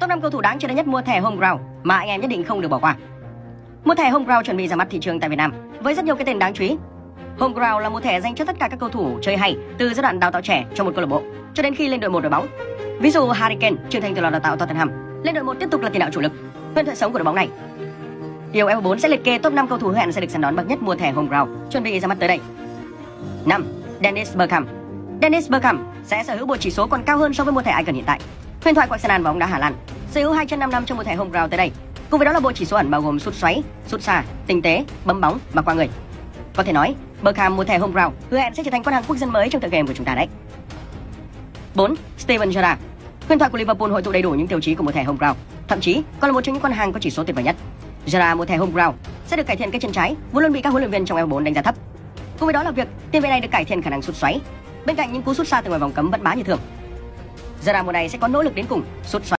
Top 5 cầu thủ đáng chơi nhất mua thẻ home ground mà anh em nhất định không được bỏ qua. Mua thẻ home ground chuẩn bị ra mắt thị trường tại Việt Nam với rất nhiều cái tên đáng chú ý. Home ground là một thẻ dành cho tất cả các cầu thủ chơi hay từ giai đoạn đào tạo trẻ trong một câu lạc bộ cho đến khi lên đội một đội bóng. Ví dụ Harry Kane trưởng thành từ lò đào tạo Tottenham, lên đội một tiếp tục là tiền đạo chủ lực, huyền thoại sống của đội bóng này. Điều F4 sẽ liệt kê top 5 cầu thủ hứa hẹn sẽ được săn đón bậc nhất mua thẻ home ground chuẩn bị ra mắt tới đây. 5. Dennis Bergkamp Dennis Bergkamp sẽ sở hữu bộ chỉ số còn cao hơn so với mùa thẻ Icon hiện tại. Huyền thoại của Arsenal và bóng đá Hà Lan sở hữu 205 năm trong mùa thẻ home ground tới đây. Cùng với đó là bộ chỉ số ẩn bao gồm sút xoáy, sút xa, tinh tế, bấm bóng và qua người. Có thể nói, Beckham mùa thẻ home ground hứa hẹn sẽ trở thành con hàng quốc dân mới trong tựa game của chúng ta đấy. 4. Steven Gerrard Huyền thoại của Liverpool hội tụ đầy đủ những tiêu chí của mùa thẻ home ground, thậm chí còn là một trong những con hàng có chỉ số tuyệt vời nhất. Gerrard mùa thẻ home ground sẽ được cải thiện cái chân trái, vốn luôn bị các huấn luyện viên trong F4 đánh giá thấp. Cùng với đó là việc tiền vệ này được cải thiện khả năng sút xoáy, bên cạnh những cú sút xa từ ngoài vòng cấm vẫn bá như thường. Gerrard mùa này sẽ có nỗ lực đến cùng, sút xoáy